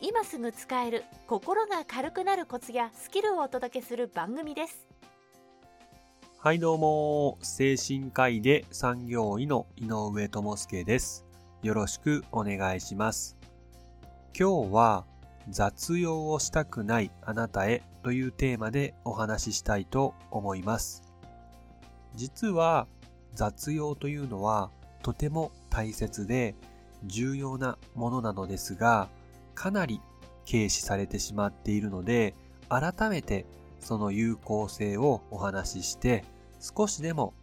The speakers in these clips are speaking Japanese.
今すぐ使える心が軽くなるコツやスキルをお届けする番組ですはいどうも、精神科医で産業医の井上智介です。よろしくお願いします。今日は雑用をしたくないあなたへというテーマでお話ししたいと思います。実は雑用というのはとても大切で重要なものなのですが、かなり軽視されてしまっているので、改めてその有効性をお話しして、少しでも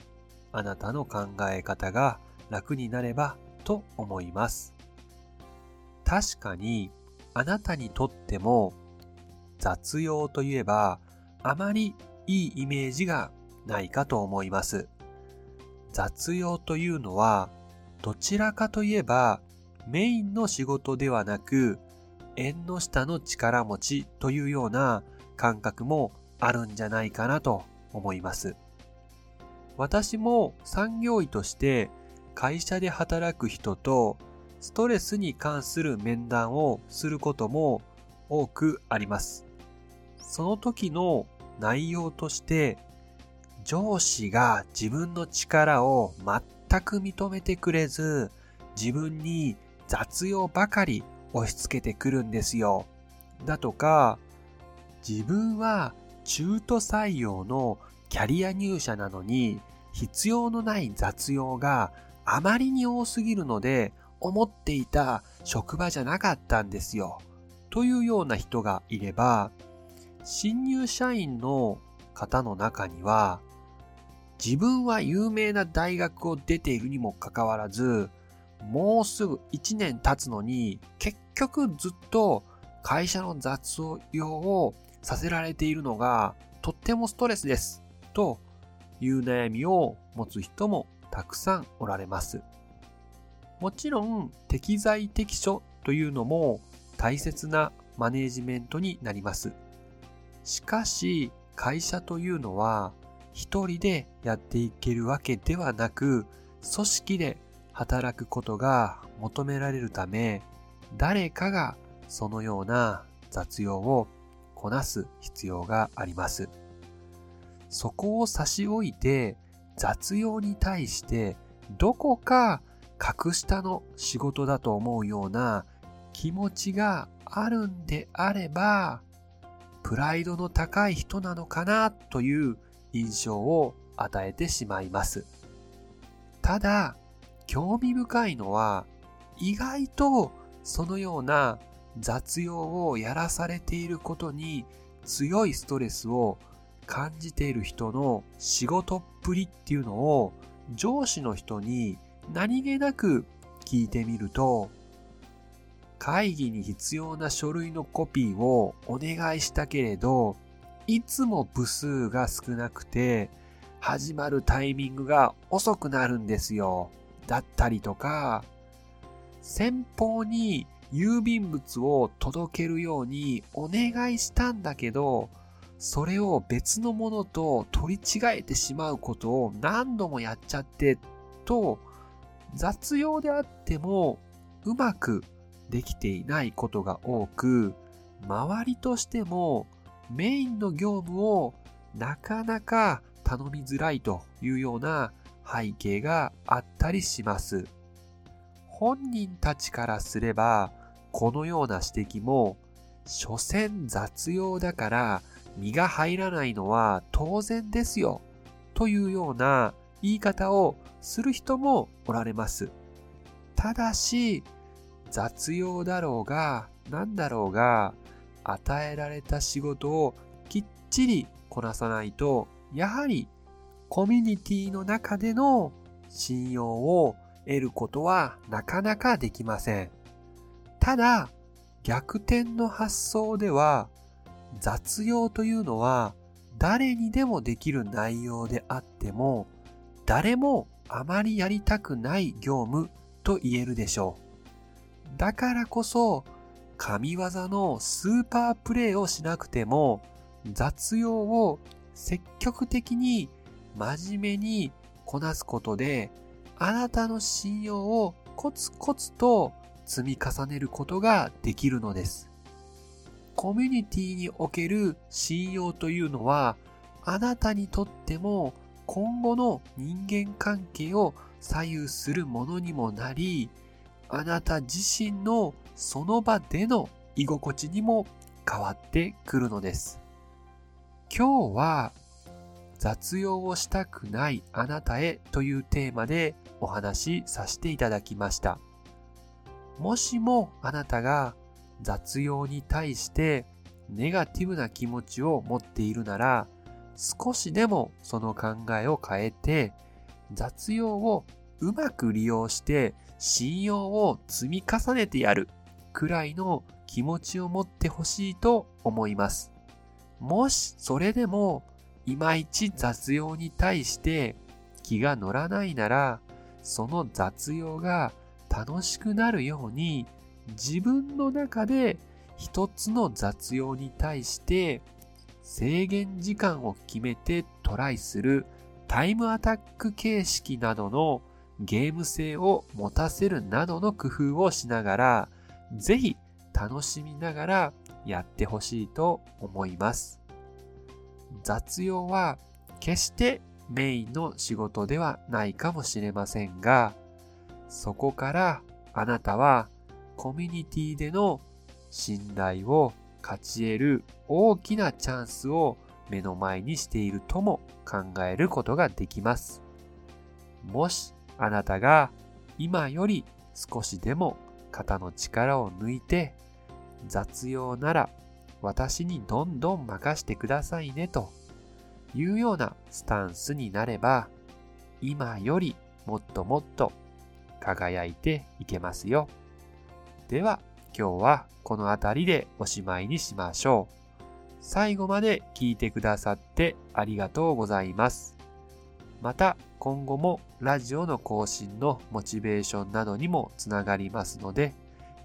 あなたの考え方が楽になればと思います。確かにあなたにとっても雑用といえばあまりいいイメージがないかと思います。雑用というのはどちらかといえばメインの仕事ではなく縁の下の力持ちというような感覚もあるんじゃないかなと思います。私も産業医として会社で働く人とストレスに関する面談をすることも多くあります。その時の内容として上司が自分の力を全く認めてくれず自分に雑用ばかり押し付けてくるんですよ。だとか、自分は中途採用のキャリア入社なのに必要のない雑用があまりに多すぎるので思っていた職場じゃなかったんですよ。というような人がいれば、新入社員の方の中には、自分は有名な大学を出ているにもかかわらず、もうすぐ1年経つのに、結局ずっと会社の雑用をさせられているのがとってもストレスです。という悩みを持つ人もたくさんおられます。もちろん適材適所というのも大切なマネージメントになります。しかし会社というのは一人でやっていけるわけではなく組織で働くことが求められるため、誰かがそのような雑用をこなす必要があります。そこを差し置いて雑用に対してどこか格下の仕事だと思うような気持ちがあるんであれば、プライドの高い人なのかなという印象を与えてしまいます。ただ、興味深いのは、意外とそのような雑用をやらされていることに強いストレスを感じている人の仕事っぷりっていうのを上司の人に何気なく聞いてみると会議に必要な書類のコピーをお願いしたけれどいつも部数が少なくて始まるタイミングが遅くなるんですよ。だったりとか、先方に郵便物を届けるようにお願いしたんだけど、それを別のものと取り違えてしまうことを何度もやっちゃってと、雑用であってもうまくできていないことが多く、周りとしてもメインの業務をなかなか頼みづらいというような背景があったりします。本人たちからすれば、このような指摘も、所詮雑用だから身が入らないのは当然ですよ、というような言い方をする人もおられます。ただし、雑用だろうが何だろうが、与えられた仕事をきっちりこなさないと、やはりコミュニティの中での信用を得ることはなかなかできません。ただ、逆転の発想では、雑用というのは誰にでもできる内容であっても誰もあまりやりたくない業務と言えるでしょう。だからこそ神業のスーパープレイをしなくても雑用を積極的に真面目にこなすことであなたの信用をコツコツと積み重ねることができるのです。コミュニティにおける信用というのはあなたにとっても今後の人間関係を左右するものにもなりあなた自身のその場での居心地にも変わってくるのです。今日は雑用をしたくないあなたへというテーマでお話しさせていただきました。もしもあなたが雑用に対してネガティブな気持ちを持っているなら少しでもその考えを変えて雑用をうまく利用して信用を積み重ねてやるくらいの気持ちを持ってほしいと思います。もしそれでもいまいち雑用に対して気が乗らないならその雑用が楽しくなるように自分の中で一つの雑用に対して制限時間を決めてトライするタイムアタック形式などのゲーム性を持たせるなどの工夫をしながら、ぜひ楽しみながらやってほしいと思います。雑用は決してメインの仕事ではないかもしれませんが、そこからあなたはコミュニティでの信頼を勝ち得る大きなチャンスを目の前にしているとも考えることができます。もしあなたが今より少しでも肩の力を抜いて雑用なら私にどんどん任してくださいねというようなスタンスになれば今よりもっともっと輝いていけますよ。では今日はこの辺りでおしまいにしましょう。最後まで聞いてくださってありがとうございます。また今後もラジオの更新のモチベーションなどにもつながりますので、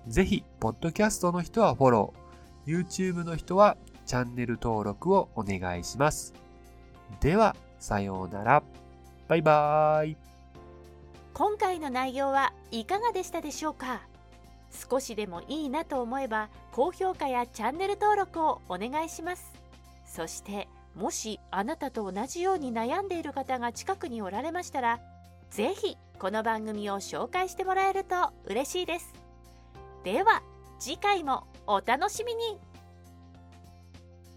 ぜひ、ポッドキャストの人はフォロー、YouTube の人はチャンネル登録をお願いします。では、さようなら。バイバーイ。今回の内容はいかがでしたでしょうか？少しでもいいなと思えば高評価やチャンネル登録をお願いしますそしてもしあなたと同じように悩んでいる方が近くにおられましたら是非この番組を紹介してもらえると嬉しいですでは次回もお楽しみに。